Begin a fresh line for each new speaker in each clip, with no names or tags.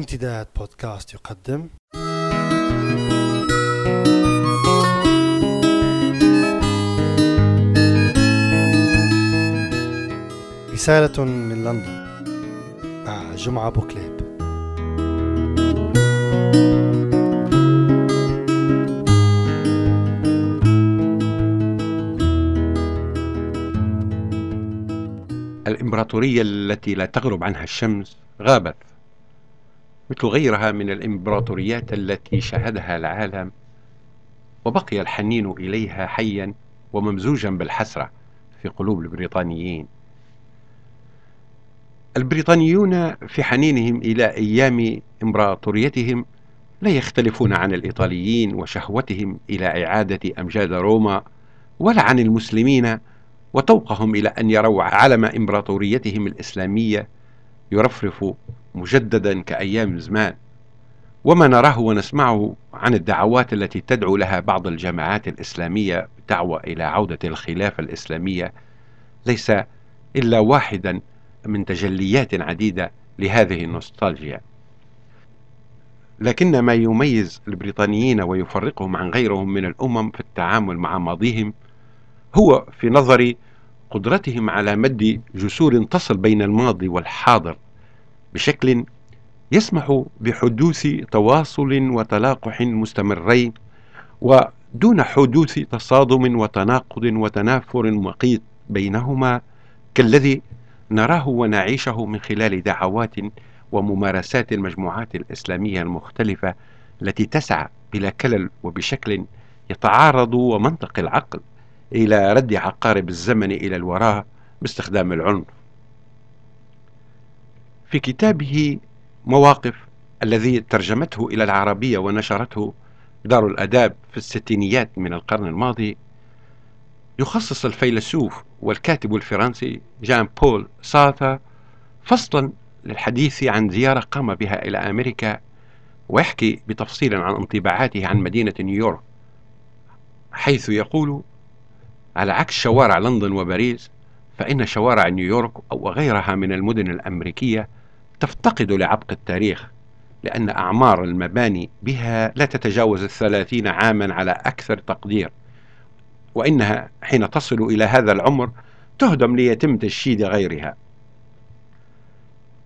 امتداد بودكاست يقدم. رسالة من لندن. مع جمعة بوكليب
الإمبراطورية التي لا تغرب عنها الشمس غابت. مثل غيرها من الإمبراطوريات التي شاهدها العالم وبقي الحنين إليها حيا وممزوجا بالحسرة في قلوب البريطانيين. البريطانيون في حنينهم إلى أيام إمبراطوريتهم لا يختلفون عن الإيطاليين وشهوتهم إلى إعادة أمجاد روما ولا عن المسلمين وتوقهم إلى أن يروا علم إمبراطوريتهم الإسلامية يرفرف مجددا كأيام زمان. وما نراه ونسمعه عن الدعوات التي تدعو لها بعض الجماعات الإسلامية دعوة إلى عودة الخلافة الإسلامية ليس إلا واحدا من تجليات عديدة لهذه النوستالجيا. لكن ما يميز البريطانيين ويفرقهم عن غيرهم من الأمم في التعامل مع ماضيهم هو في نظري قدرتهم على مد جسور تصل بين الماضي والحاضر. بشكل يسمح بحدوث تواصل وتلاقح مستمرين ودون حدوث تصادم وتناقض وتنافر مقيت بينهما كالذي نراه ونعيشه من خلال دعوات وممارسات المجموعات الإسلامية المختلفة التي تسعى بلا كلل وبشكل يتعارض ومنطق العقل إلى رد عقارب الزمن إلى الوراء باستخدام العنف. في كتابه مواقف الذي ترجمته إلى العربية ونشرته دار الأداب في الستينيات من القرن الماضي يخصص الفيلسوف والكاتب الفرنسي جان بول سارتر فصلا للحديث عن زيارة قام بها إلى أمريكا ويحكي بتفصيل عن انطباعاته عن مدينة نيويورك حيث يقول على عكس شوارع لندن وباريس فإن شوارع نيويورك أو غيرها من المدن الأمريكية تفتقد لعبق التاريخ لأن أعمار المباني بها لا تتجاوز الثلاثين عاما على أكثر تقدير. وإنها حين تصل إلى هذا العمر تهدم ليتم تشييد غيرها.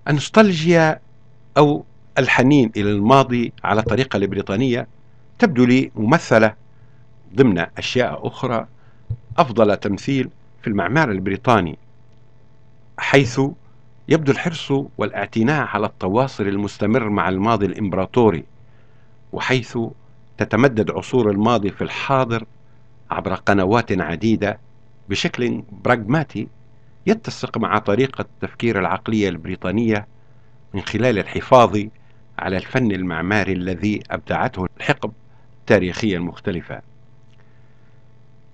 النوستالجيا أو الحنين إلى الماضي على طريقة البريطانية تبدو لي ممثلة ضمن أشياء أخرى. أفضل تمثيل في المعمار البريطاني حيث يبدو الحرص والاعتناء على التواصل المستمر مع الماضي الإمبراطوري وحيث تتمدد عصور الماضي في الحاضر عبر قنوات عديدة بشكل براغماتي يتسق مع طريقة التفكير العقلية البريطانية من خلال الحفاظ على الفن المعماري الذي أبدعته الحقب التاريخية المختلفة.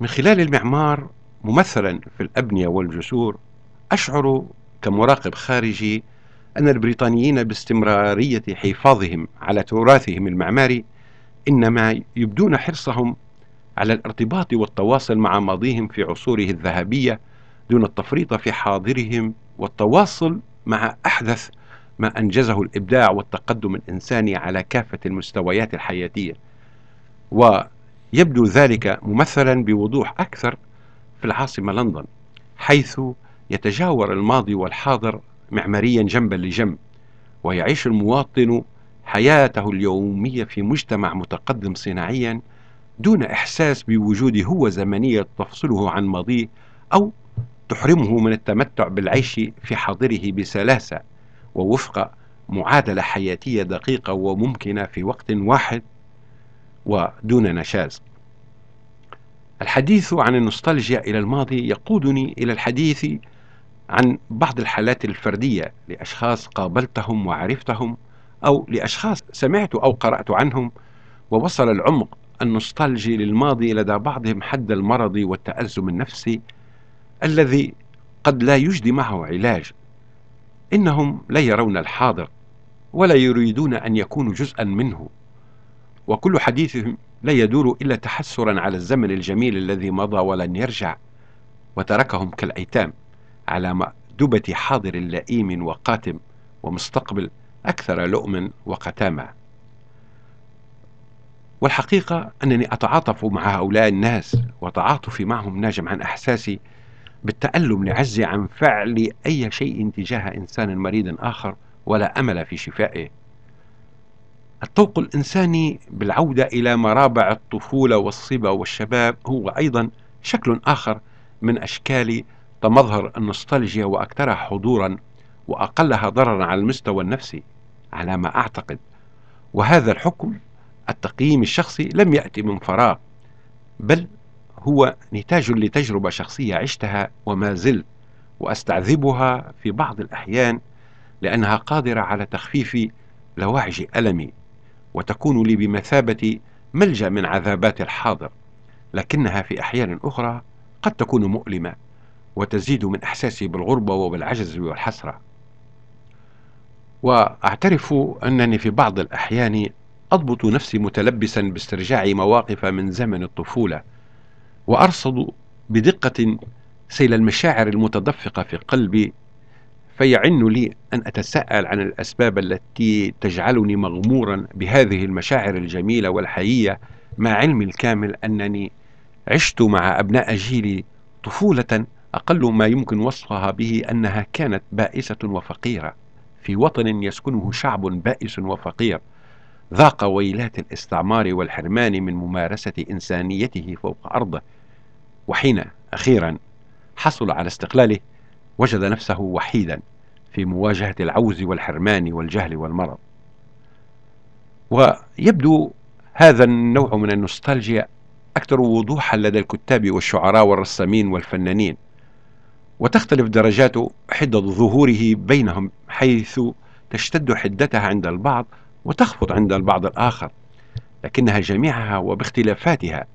من خلال المعمار ممثلا في الأبنية والجسور أشعر كمراقب خارجي أن البريطانيين باستمرارية حفاظهم على تراثهم المعماري إنما يبدون حرصهم على الارتباط والتواصل مع ماضيهم في عصوره الذهبية دون التفريط في حاضرهم والتواصل مع أحدث ما أنجزه الإبداع والتقدم الإنساني على كافة المستويات الحياتية. ويبدو ذلك ممثلا بوضوح أكثر في العاصمة لندن حيث يتجاور الماضي والحاضر معماريا جنبا لجنب ويعيش المواطن حياته اليومية في مجتمع متقدم صناعيا دون إحساس بوجود هو زمنية تفصله عن ماضيه أو تحرمه من التمتع بالعيش في حاضره بسلاسة ووفق معادلة حياتية دقيقة وممكنة في وقت واحد ودون نشاز. الحديث عن النوستالجيا إلى الماضي يقودني إلى الحديث عن بعض الحالات الفردية لأشخاص قابلتهم وعرفتهم أو لأشخاص سمعت أو قرأت عنهم ووصل العمق النوستالجي للماضي لدى بعضهم حد المرض والتأزم النفسي الذي قد لا يجدي معه علاج. إنهم لا يرون الحاضر ولا يريدون أن يكونوا جزءا منه. وكل حديثهم لا يدور إلا تحسرا على الزمن الجميل الذي مضى ولن يرجع وتركهم كالأيتام. على مأدبة حاضر لئيم وقاتم ومستقبل أكثر لؤما وقتامة والحقيقة أنني أتعاطف مع هؤلاء الناس وتعاطفي معهم ناجم عن إحساسي بالتألم لعجزي عن فعل أي شيء تجاه إنسان مريض آخر ولا أمل في شفائه. الطوق الإنساني بالعودة إلى مرابع الطفولة والصبا والشباب هو أيضا شكل آخر من أشكال تمظهر النوستالجيا وأكثرها حضورا وأقلها ضررا على المستوى النفسي على ما أعتقد. وهذا الحكم التقييم الشخصي لم يأتي من فراغ بل هو نتاج لتجربة شخصية عشتها وما زلت وأستعذبها في بعض الأحيان لأنها قادرة على تخفيف لواعج ألمي وتكون لي بمثابة ملجأ من عذابات الحاضر لكنها في أحيان أخرى قد تكون مؤلمة. وتزيد من إحساسي بالغربة وبالعجز والحسرة. وأعترف أنني في بعض الأحيان أضبط نفسي متلبسا باسترجاع مواقف من زمن الطفولة وأرصد بدقة سيل المشاعر المتدفقة في قلبي فيعن لي أن أتساءل عن الأسباب التي تجعلني مغمورا بهذه المشاعر الجميلة والحيية مع علمي الكامل أنني عشت مع أبناء جيلي طفولة أقل ما يمكن وصفها به أنها كانت بائسة وفقيرة. في وطن يسكنه شعب بائس وفقير. ذاق ويلات الاستعمار والحرمان من ممارسة إنسانيته فوق أرضه. وحين أخيرا حصل على استقلاله وجد نفسه وحيدا في مواجهة العوز والحرمان والجهل والمرض. ويبدو هذا النوع من النوستالجيا أكثر وضوحا لدى الكتاب والشعراء والرسامين والفنانين. وتختلف درجات حدة ظهوره بينهم حيث تشتد حدتها عند البعض وتخفض عند البعض الآخر لكنها جميعها وباختلافاتها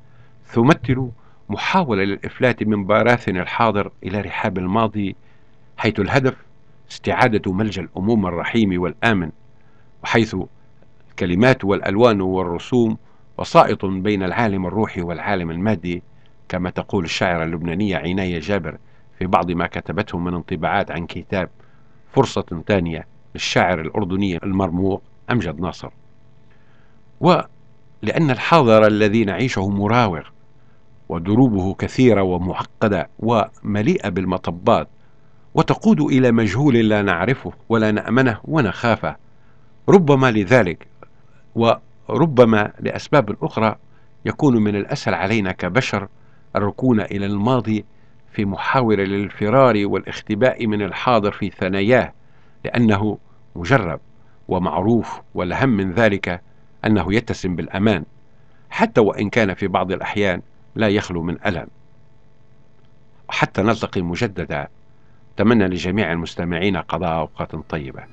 تمثل محاولة للإفلات من براثن الحاضر إلى رحاب الماضي حيث الهدف استعادة ملجأ الأموم الرحيم والآمن وحيث الكلمات والألوان والرسوم وسائط بين العالم الروحي والعالم المادي كما تقول الشاعرة اللبنانية عناية جابر. في بعض ما كتبته من انطباعات عن كتاب فرصة ثانية للشاعر الأردني المرموق أمجد ناصر. ولأن الحاضر الذي نعيشه مراوغ ودروبه كثيرة ومعقدة ومليئة بالمطبات وتقود إلى مجهول لا نعرفه ولا نأمنه ونخافه ربما لذلك وربما لأسباب أخرى يكون من الأسهل علينا كبشر الركون إلى الماضي في محاولة للفرار والاختباء من الحاضر في ثناياه لأنه مجرب ومعروف والأهم من ذلك أنه يتسم بالأمان حتى وإن كان في بعض الأحيان لا يخلو من ألم. حتى نلتقي مجددا. أتمنى لجميع المستمعين قضاء أوقات طيبة.